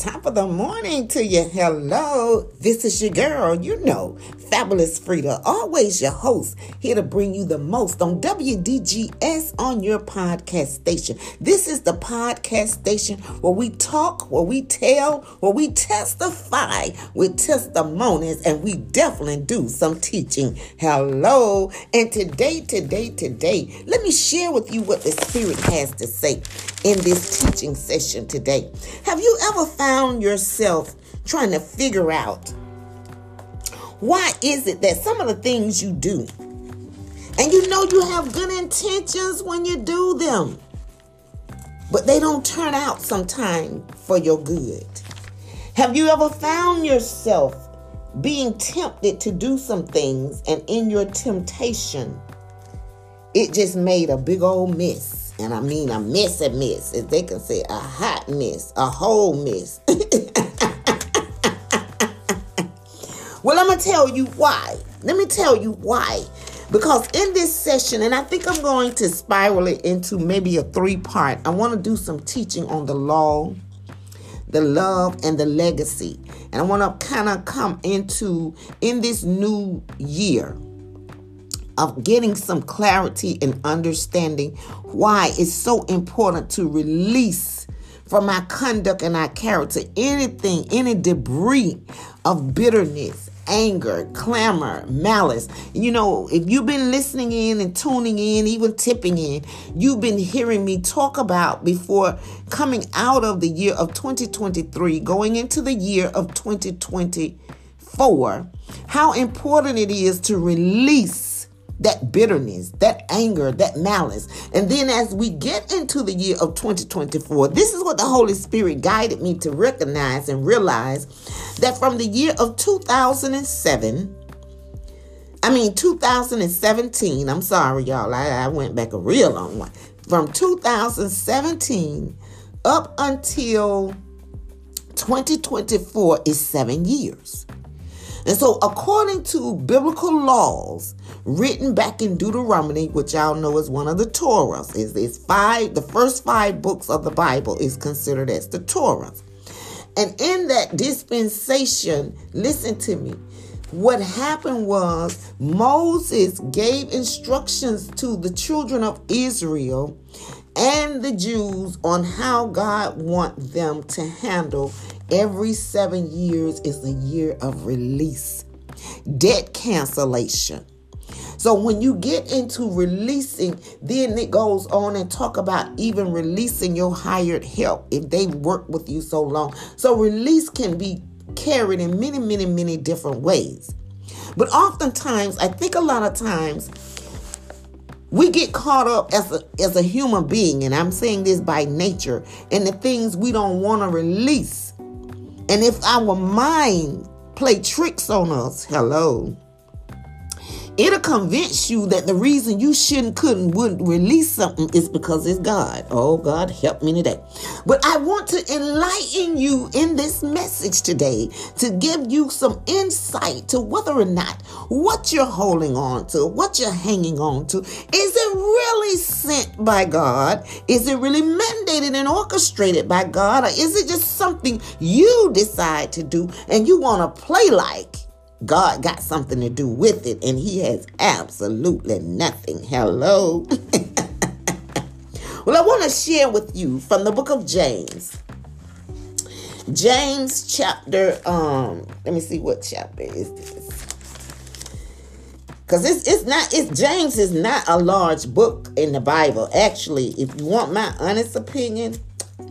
top of the morning to you. Hello, this is your girl, you know, Fabulous Frida, always your host, here to bring you the most on WDGS on your podcast station. This is the podcast station where we talk, where we tell, where we testify with testimonies, and we definitely do some teaching. Hello, and today, today, today, let me share with you what the Spirit has to say in this teaching session today. Have you ever found yourself trying to figure out why is it that some of the things you do, and you know you have good intentions when you do them, but they don't turn out sometime for your good? Have you ever found yourself being tempted to do some things, and in your temptation, it just made a big old mess? And I mean a mess a mess, as they can say, a hot mess, a whole mess. Well, I'm going to tell you why. Let me tell you why. Because in this session, and I think I'm going to spiral it into maybe a three part, I want to do some teaching on the law, the love, and the legacy. And I want to kind of come into, in this new year, of getting some clarity and understanding why it's so important to release from our conduct and our character anything, any debris of bitterness, anger, clamor, malice. You know, if you've been listening in and tuning in, even tipping in, you've been hearing me talk about before coming out of the year of 2023, going into the year of 2024, how important it is to release that bitterness, that anger, that malice. And then as we get into the year of 2024, this is what the Holy Spirit guided me to recognize and realize that from the year of 2007, I mean 2017, I'm sorry, y'all, I, I went back a real long one. From 2017 up until 2024 is seven years. And so, according to biblical laws written back in Deuteronomy, which y'all know is one of the Torahs, is is five the first five books of the Bible is considered as the Torahs. And in that dispensation, listen to me. What happened was Moses gave instructions to the children of Israel and the Jews on how God want them to handle every 7 years is a year of release. Debt cancellation. So when you get into releasing, then it goes on and talk about even releasing your hired help if they've worked with you so long. So release can be carried in many, many, many different ways. But oftentimes, I think a lot of times we get caught up as a as a human being, and I'm saying this by nature, and the things we don't want to release. And if our mind play tricks on us, hello, It'll convince you that the reason you shouldn't, couldn't, wouldn't release something is because it's God. Oh, God, help me today. But I want to enlighten you in this message today to give you some insight to whether or not what you're holding on to, what you're hanging on to, is it really sent by God? Is it really mandated and orchestrated by God? Or is it just something you decide to do and you want to play like? God got something to do with it, and He has absolutely nothing. Hello. well, I want to share with you from the book of James. James chapter, um, let me see what chapter is this. Because it's it's not it's James is not a large book in the Bible. Actually, if you want my honest opinion,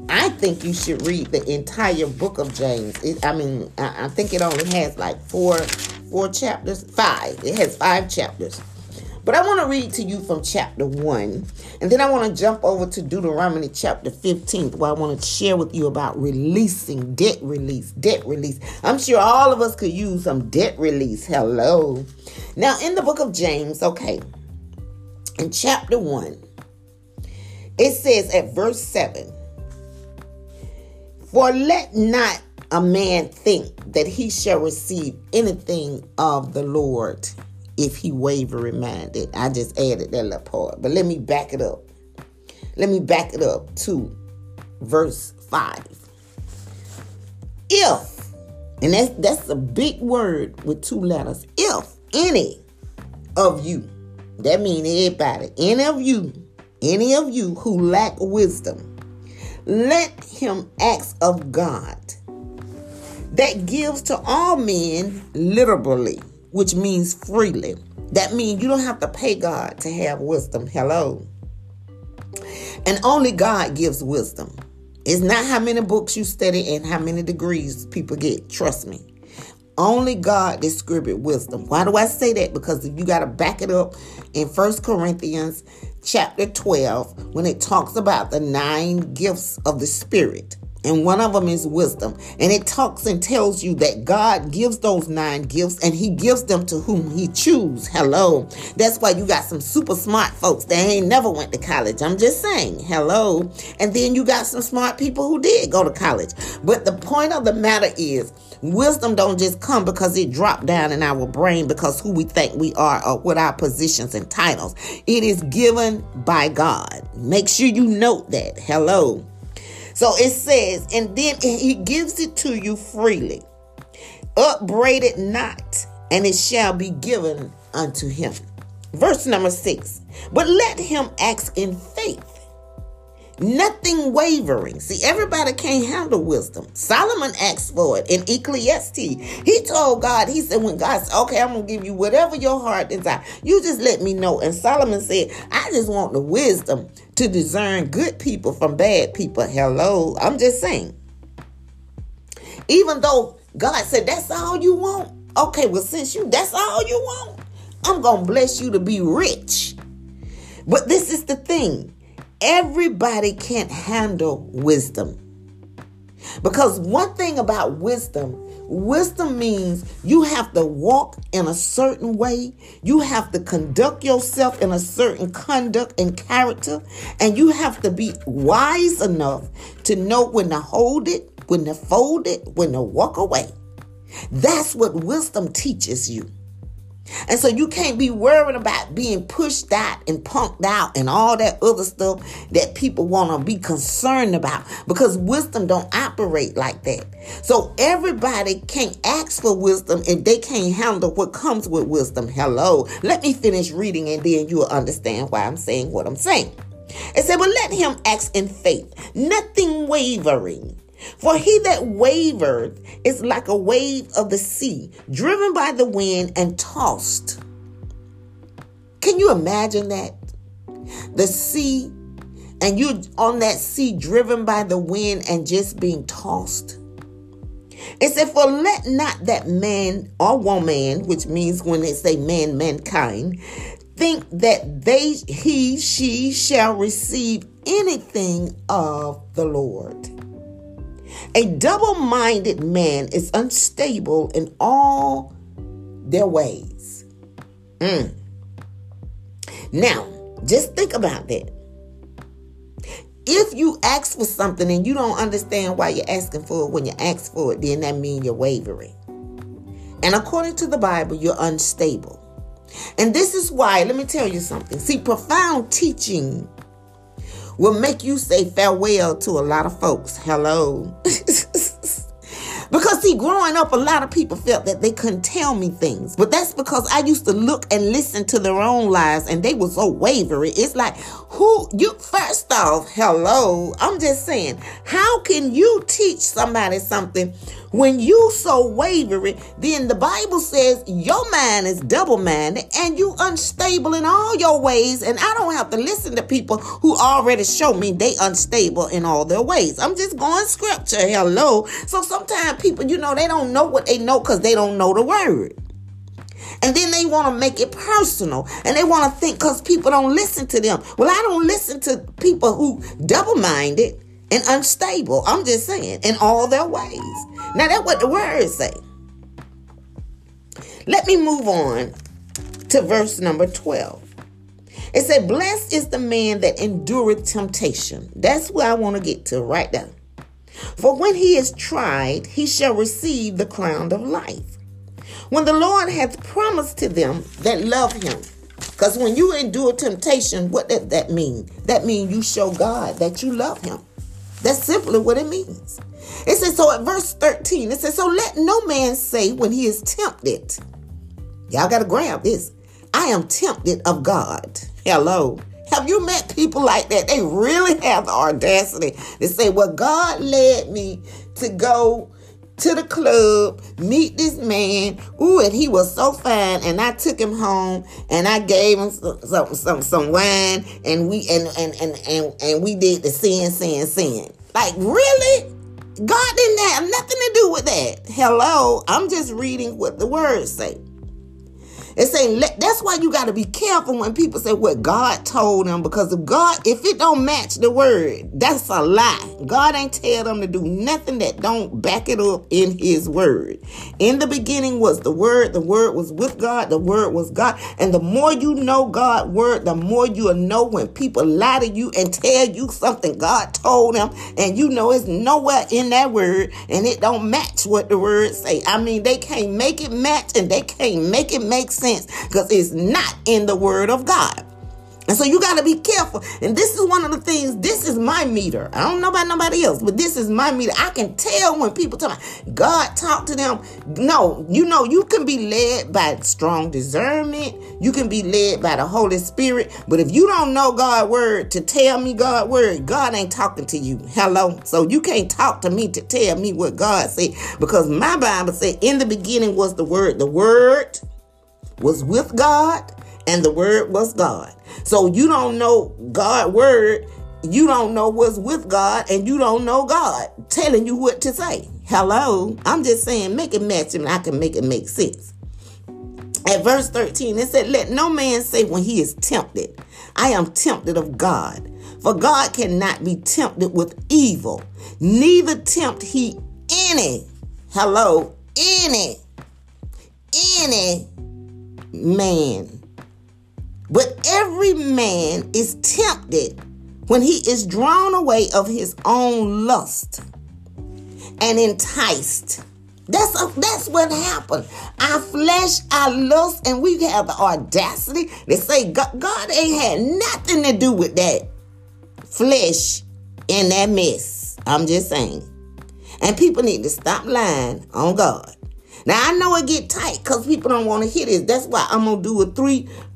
I think you should read the entire book of James. It, I mean, I, I, think it only has like four, four chapters. Five. It has five chapters. But I want to read to you from chapter one, and then I want to jump over to Deuteronomy chapter 15, where I want to share with you about releasing debt release, debt release. I'm sure all of us could use some debt release. Hello. Now, in the book of James, okay, in chapter one, it says at verse 7 for let not a man think that he shall receive anything of the Lord if he waver reminded. I just added that little part. But let me back it up. Let me back it up to verse 5. if, and that's that's a big word with two letters, if any of you, that means everybody, any of you, any of you who lack wisdom, let him ask of God that gives to all men liberally, which means freely. That means you don't have to pay God to have wisdom. Hello. And only God gives wisdom. It's not how many books you study and how many degrees people get. Trust me. Only God distribute wisdom. Why do I say that? Because if you got to back it up in First Corinthians chapter 12 when it talks about the nine gifts of the Spirit and one of them is wisdom. And it talks and tells you that God gives those nine gifts and he gives them to whom he choose. Hello. That's why you got some super smart folks that ain't never went to college. I'm just saying. Hello. And then you got some smart people who did go to college. But the point of the matter is wisdom don't just come because it dropped down in our brain because who we think we are or what our positions and titles. It is given by God. Make sure you note that. Hello. So it says, and then he gives it to you freely. Upbraid it not, and it shall be given unto him. Verse number six. But let him ask in faith Nothing wavering. See, everybody can't handle wisdom. Solomon asked for it in Ecclesiastes. He told God, he said, when God said, okay, I'm going to give you whatever your heart desires, you just let me know. And Solomon said, I just want the wisdom to discern good people from bad people. Hello. I'm just saying. Even though God said, that's all you want. Okay, well, since you, that's all you want, I'm going to bless you to be rich. But this is the thing Everybody can't handle wisdom. Because one thing about wisdom, wisdom means you have to walk in a certain way, you have to conduct yourself in a certain conduct and character, and you have to be wise enough to know when to hold it, when to fold it, when to walk away. That's what wisdom teaches you. And so you can't be worried about being pushed out and punked out and all that other stuff that people want to be concerned about because wisdom don't operate like that. So everybody can't ask for wisdom and they can't handle what comes with wisdom. Hello. Let me finish reading and then you'll understand why I'm saying what I'm saying. It said, but let him ask in faith, nothing wavering for he that wavered is like a wave of the sea, driven by the wind and tossed. Can you imagine that? The sea, and you on that sea, driven by the wind and just being tossed. It said, For let not that man or woman, which means when they say man, mankind, think that they, he, she shall receive anything of the Lord. A double minded man is unstable in all their ways. Mm. Now, just think about that. If you ask for something and you don't understand why you're asking for it when you ask for it, then that means you're wavering. And according to the Bible, you're unstable. And this is why, let me tell you something. See, profound teaching will make you say farewell to a lot of folks. Hello. Because see, growing up, a lot of people felt that they couldn't tell me things. But that's because I used to look and listen to their own lives and they were so wavery. It's like, who you first off, hello. I'm just saying, how can you teach somebody something when you so wavery? Then the Bible says your mind is double-minded and you unstable in all your ways. And I don't have to listen to people who already show me they unstable in all their ways. I'm just going scripture. Hello. So sometimes people, you know, they don't know what they know because they don't know the word. And then they want to make it personal. And they want to think because people don't listen to them. Well, I don't listen to people who double minded and unstable. I'm just saying, in all their ways. Now, that's what the words say. Let me move on to verse number 12. It said, Blessed is the man that endureth temptation. That's where I want to get to right now. For when he is tried, he shall receive the crown of life. When the Lord hath promised to them that love him. Because when you endure temptation, what does that mean? That means you show God that you love him. That's simply what it means. It says, so at verse 13, it says, so let no man say when he is tempted. Y'all got to grab this. I am tempted of God. Hello. Have you met people like that? They really have the audacity to say, well, God led me to go to the club, meet this man. Ooh, and he was so fine. And I took him home and I gave him some some some, some wine and we and, and and and and we did the sin, sin, sin. Like really? God didn't have nothing to do with that. Hello, I'm just reading what the words say. It's saying that's why you got to be careful when people say what God told them because if God, if it don't match the word, that's a lie. God ain't tell them to do nothing that don't back it up in His word. In the beginning was the word. The word was with God. The word was God. And the more you know God's word, the more you'll know when people lie to you and tell you something God told them, and you know it's nowhere in that word, and it don't match what the word say. I mean, they can't make it match, and they can't make it make sense sense because it's not in the Word of God. And so you got to be careful. And this is one of the things, this is my meter. I don't know about nobody else, but this is my meter. I can tell when people talk God talk to them. No, you know, you can be led by strong discernment. You can be led by the Holy Spirit. But if you don't know God's word to tell me God's word, God ain't talking to you. Hello. So you can't talk to me to tell me what God said because my Bible said in the beginning was the word. The word was with God and the word was God. So you don't know God word, you don't know what's with God and you don't know God telling you what to say. Hello, I'm just saying make it match and I can make it make sense. At verse 13, it said, Let no man say when he is tempted, I am tempted of God. For God cannot be tempted with evil, neither tempt he any, hello, any, any man. But every man is tempted when he is drawn away of his own lust and enticed. That's a, that's what happened. Our flesh, our lust, and we have the audacity to say God, God ain't had nothing to do with that flesh in that mess. I'm just saying. And people need to stop lying on God. Now I know it get tight because people don't want to hear this. That's why I'm gonna do a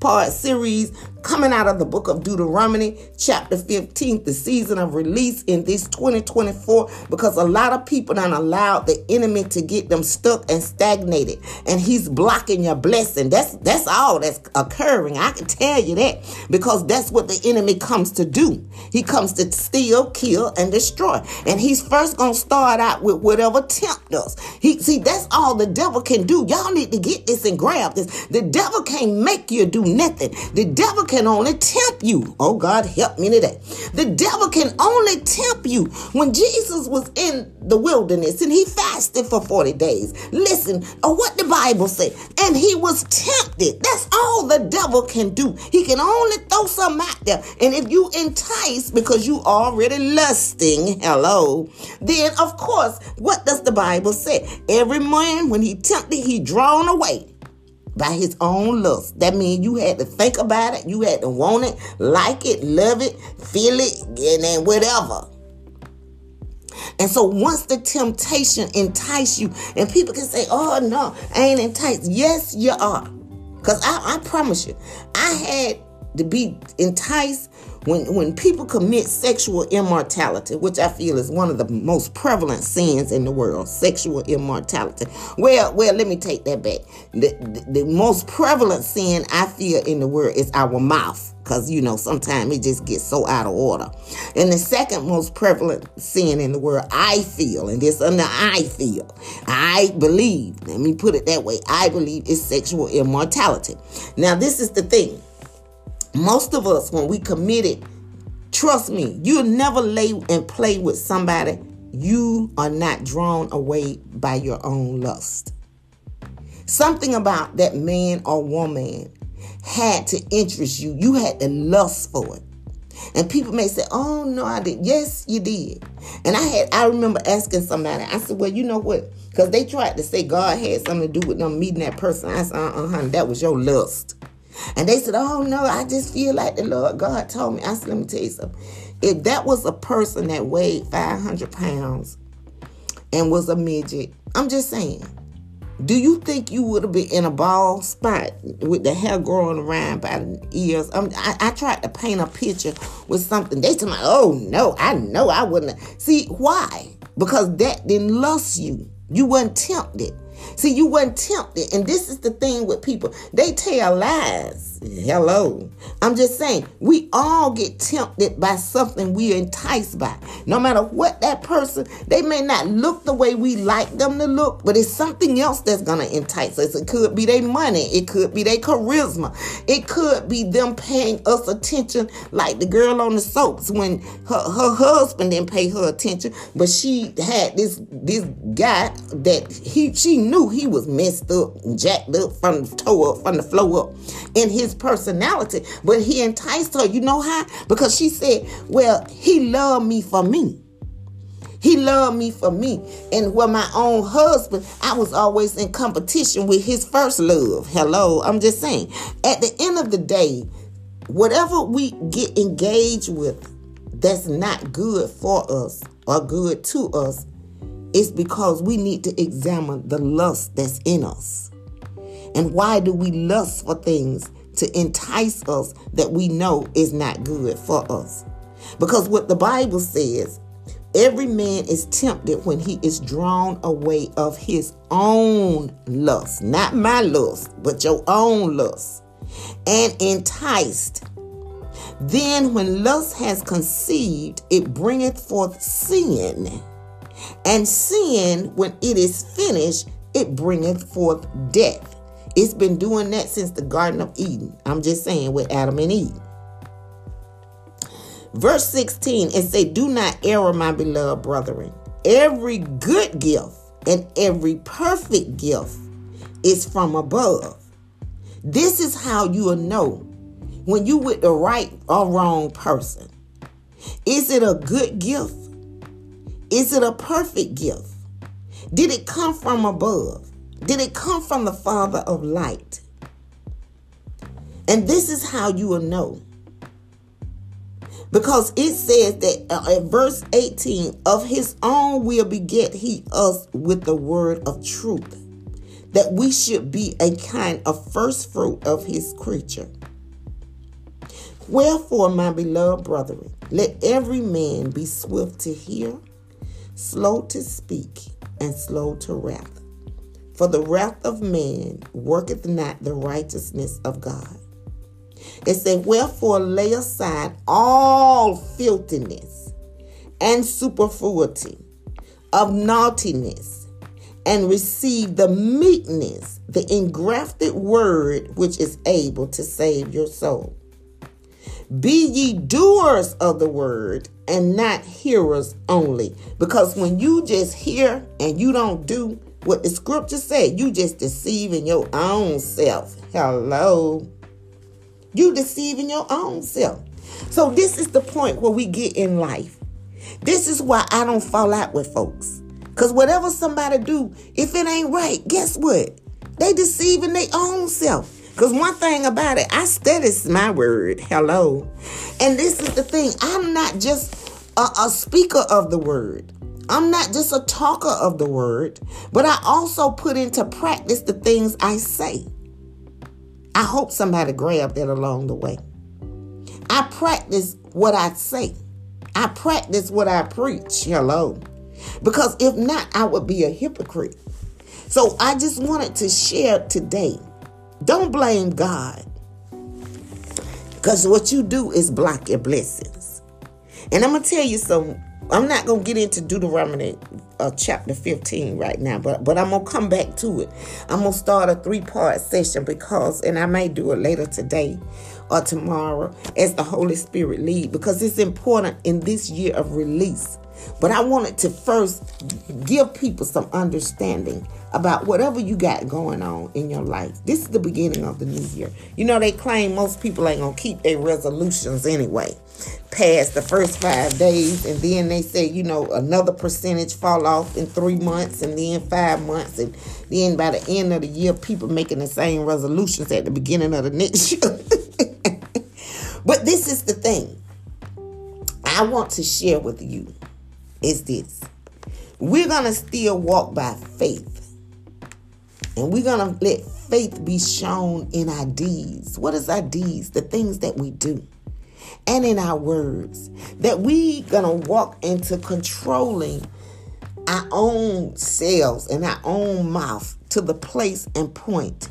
three-part series coming out of the book of Deuteronomy, chapter 15, the season of release in this 2024, because a lot of people don't allow the enemy to get them stuck and stagnated, and he's blocking your blessing. That's that's all that's occurring. I can tell you that because that's what the enemy comes to do. He comes to steal, kill, and destroy. And he's first gonna start out with whatever tempt us. He see that's all the devil can do. Y'all need to get this and grab this. The devil can't make you do nothing. The devil can only tempt you. Oh, God, help me today. The devil can only tempt you. When Jesus was in the wilderness and he fasted for 40 days, listen what the Bible said. And he was tempted. That's all the devil can do. He can only throw something out there. And if you entice because you already lusting, hello, then of course, what does the Bible say? Every man, when he tempted, he drawn away by his own lust. That means you had to think about it, you had to want it, like it, love it, feel it, and then whatever. And so once the temptation entice you, and people can say, oh no, I ain't enticed. Yes, you are. Because I, I promise you, I had to be enticed when when people commit sexual immortality, which I feel is one of the most prevalent sins in the world, sexual immortality. Well, well, let me take that back. The, the, the most prevalent sin I feel in the world is our mouth. Because, you know, sometimes it just gets so out of order. And the second most prevalent sin in the world, I feel, and this under I feel, I believe, let me put it that way, I believe is sexual immortality. Now, this is the thing most of us, when we committed, trust me, you'll never lay and play with somebody you are not drawn away by your own lust. Something about that man or woman had to interest you. You had to lust for it. And people may say, "Oh no, I did." Yes, you did. And I had I remember asking somebody. I said, "Well, you know what?" Because they tried to say God had something to do with them meeting that person. I said, "Uh, uh, honey, that was your lust." And they said, Oh no, I just feel like the Lord God told me. I said, Let me tell you something. If that was a person that weighed 500 pounds and was a midget, I'm just saying, do you think you would have been in a bald spot with the hair growing around by the ears? Um, I, I, tried to paint a picture with something. They said, oh no, I know I wouldn't. See, why? Because that didn't lust you. You weren't tempted. See, you weren't tempted. And this is the thing with people. They tell lies. Hello. I'm just saying, we all get tempted by something we're enticed by. No matter what that person, they may not look the way we like them to look, but it's something else that's to entice us. It could be their money. It could be their charisma. It could be them paying us attention like the girl on the soaps when her, her husband didn't pay her attention, but she had this, this guy that he, she knew he was messed up, jacked up from the toe up, from the floor up. in his personality, but he enticed her. You know how? Because she said, Well, he loved me for me. He loved me for me. And with my own husband, I was always in competition with his first love. Hello, I'm just saying. At the end of the day, whatever we get engaged with that's not good for us or good to us, it's because we need to examine the lust that's in us. And why do we lust for things to entice us that we know is not good for us. Because what the Bible says, every man is tempted when he is drawn away of his own lust, not my lust, but your own lust, and enticed. Then, when lust has conceived, it bringeth forth sin. And sin, when it is finished, it bringeth forth death. It's been doing that since the Garden of Eden. I'm just saying with Adam and Eve. Verse 16, it say, Do not err, my beloved brethren. Every good gift and every perfect gift is from above. This is how you will know when you with the right or wrong person. Is it a good gift? Is it a perfect gift? Did it come from above? Did it come from the Father of light? And this is how you will know. Because it says that uh, at verse 18, of his own will beget he us with the word of truth, that we should be a kind of first fruit of his creature. Wherefore, my beloved brethren, let every man be swift to hear, slow to speak, and slow to wrath. For the wrath of man worketh not the righteousness of God. It said, Wherefore lay aside all filthiness and superfluity of naughtiness, and receive the meekness, the engrafted word which is able to save your soul. Be ye doers of the word and not hearers only. Because when you just hear and you don't do, what the scripture said, you just deceiving your own self. Hello. You deceiving your own self. So this is the point where we get in life. This is why I don't fall out with folks. Because whatever somebody do, if it ain't right, guess what? They deceiving their own self. Because one thing about it, I study my word. Hello. And this is the thing. I'm not just a, a speaker of the word. I'm not just a talker of the word, but I also put into practice the things I say. I hope somebody grabbed that along the way. I practice what I say. I practice what I preach. Hello. Because if not, I would be a hypocrite. So I just wanted to share today. Don't blame God. Because what you do is block your blessings. And I'm going to tell you some I'm not gonna get into Deuteronomy uh, chapter 15 right now, but but I'm gonna come back to it. I'm gonna start a three part session because, and I may do it later today, or tomorrow as the Holy Spirit lead because it's important in this year of release. But I wanted to first give people some understanding about whatever you got going on in your life. This is the beginning of the new year. You know, they claim most people ain't going to keep their resolutions anyway past the first five days. And then they say, you know, another percentage fall off in three months and then five months. And then by the end of the year, people making the same resolutions at the beginning of the next year. but this is the thing I want to share with you is this. We're going to still walk by faith. And we're going to let faith be shown in our deeds. What is our deeds? The things that we do. And in our words. That we going to walk into controlling our own selves and our own mouth to the place and point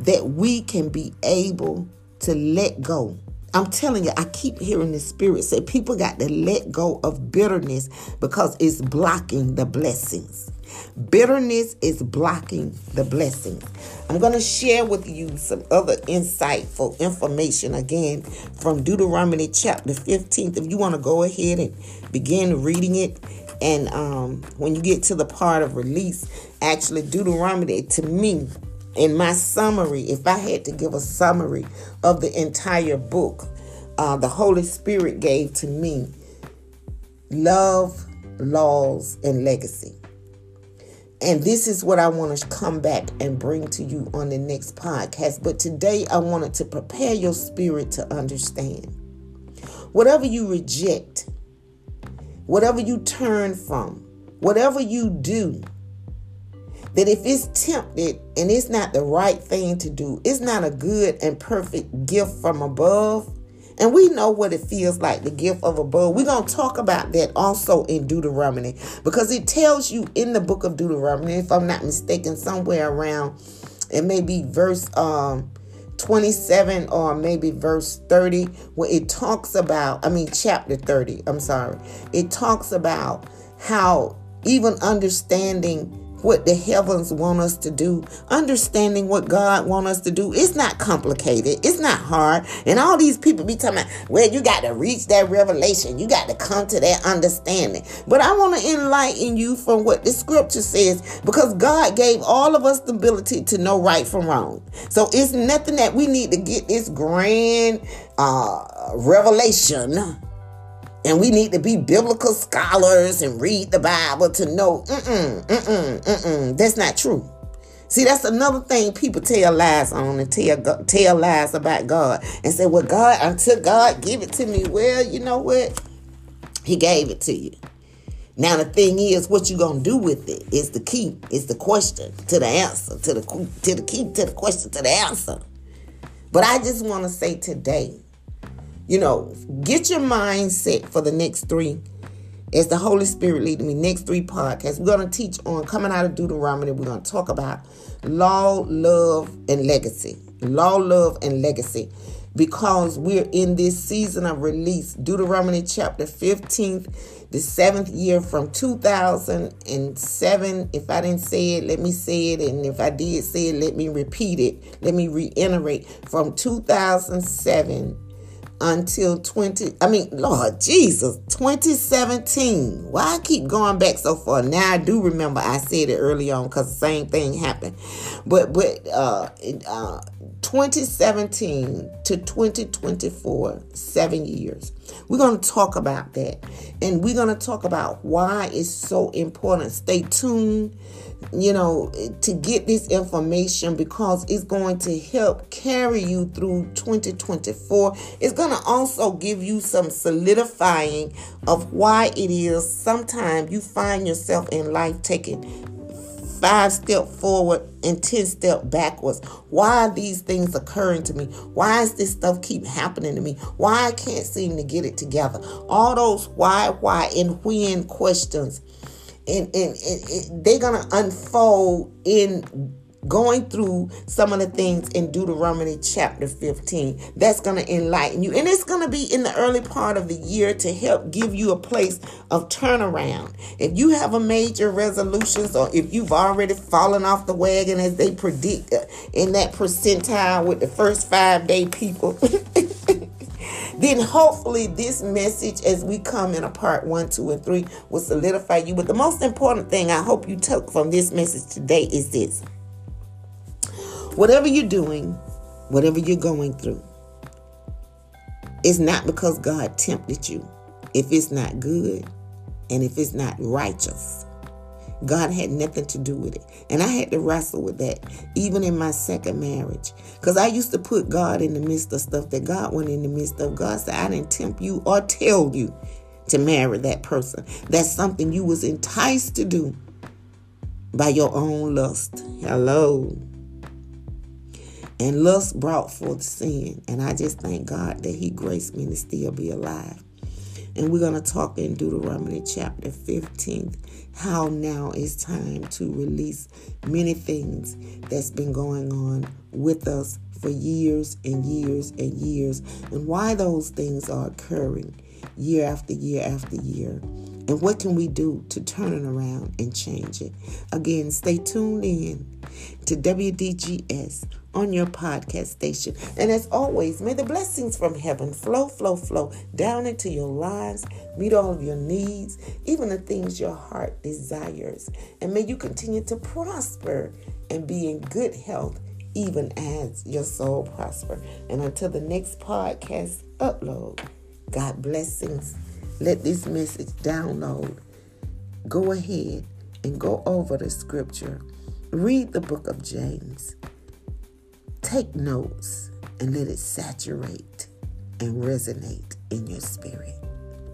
that we can be able to let go I'm telling you, I keep hearing the Spirit say people got to let go of bitterness because it's blocking the blessings. Bitterness is blocking the blessings. I'm going to share with you some other insightful information again from Deuteronomy chapter 15. If you want to go ahead and begin reading it, and um, when you get to the part of release, actually, Deuteronomy to me in my summary, if I had to give a summary of the entire book, uh, the Holy Spirit gave to me love, laws, and legacy. And this is what I want to come back and bring to you on the next podcast. But today I wanted to prepare your spirit to understand. Whatever you reject, whatever you turn from, whatever you do, that if it's tempted and it's not the right thing to do, it's not a good and perfect gift from above. And we know what it feels like, the gift of above. We're going to talk about that also in Deuteronomy because it tells you in the book of Deuteronomy, if I'm not mistaken, somewhere around, it may be verse um, 27 or maybe verse 30, where it talks about, I mean, chapter 30, I'm sorry. It talks about how even understanding what the heavens want us to do, understanding what God want us to do. It's not complicated. It's not hard. And all these people be talking about, well, you got to reach that revelation. You got to come to that understanding. But I want to enlighten you from what the scripture says because God gave all of us the ability to know right from wrong. So it's nothing that we need to get this grand uh, revelation and we need to be biblical scholars and read the Bible to know, mm-mm, mm-mm, mm-mm. That's not true. See, that's another thing people tell lies on and tell, tell lies about God and say, well, God, until God give it to me, well, you know what? He gave it to you. Now the thing is, what you gonna do with it is the key. Is the question to the answer to the to the key to the question to the answer. But I just want to say today, you know, get your mindset for the next three. As the Holy Spirit leading me, next three podcasts, we're going to teach on coming out of Deuteronomy. We're going to talk about law, love, and legacy. Law, love, and legacy. Because we're in this season of release. Deuteronomy chapter 15, the seventh year from 2007. If I didn't say it, let me say it. And if I did say it, let me repeat it. Let me reiterate. From 2007 until 20 I mean Lord Jesus 2017 why I keep going back so far? Now I do remember I said it early on because the same thing happened. But but uh, uh 2017 to 2024 seven years. We're going to talk about that. And we're going to talk about why it's so important. Stay tuned you know, to get this information because it's going to help carry you through 2024. It's going to also give you some solidifying of why it is sometimes you find yourself in life taking five step forward and 10 step backwards. Why are these things occurring to me? Why is this stuff keep happening to me? Why I can't seem to get it together? All those why, why, and when questions and, and, and, they're gonna unfold in going through some of the things in Deuteronomy chapter 15 that's going to enlighten you. And it's going to be in the early part of the year to help give you a place of turnaround. If you have a major resolutions or if you've already fallen off the wagon as they predict uh, in that percentile with the first five day people, then hopefully this message as we come in a part one, two, and three will solidify you. But the most important thing I hope you took from this message today is this. Whatever you're doing, whatever you're going through, it's not because God tempted you. If it's not good and if it's not righteous, God had nothing to do with it. And I had to wrestle with that, even in my second marriage. Because I used to put God in the midst of stuff that God went in the midst of. God said, I didn't tempt you or tell you to marry that person. That's something you was enticed to do by your own lust. Hello. And lust brought forth sin. And I just thank God that He graced me to still be alive. And we're going to talk in Deuteronomy chapter 15 how now is time to release many things that's been going on with us for years and years and years, and why those things are occurring year after year after year. And what can we do to turn it around and change it? Again, stay tuned in to WDGS on your podcast station. And as always, may the blessings from heaven flow, flow, flow down into your lives, meet all of your needs, even the things your heart desires. And may you continue to prosper and be in good health, even as your soul prosper. And until the next podcast upload, God blessings. Let this message download. Go ahead and go over the scripture. Read the book of James Take notes and let it saturate and resonate in your spirit.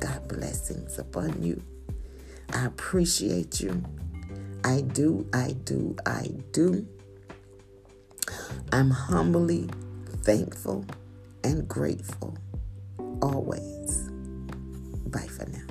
God blessings upon you. I appreciate you. I do, I do, I do. I'm humbly thankful and grateful always. Bye for now.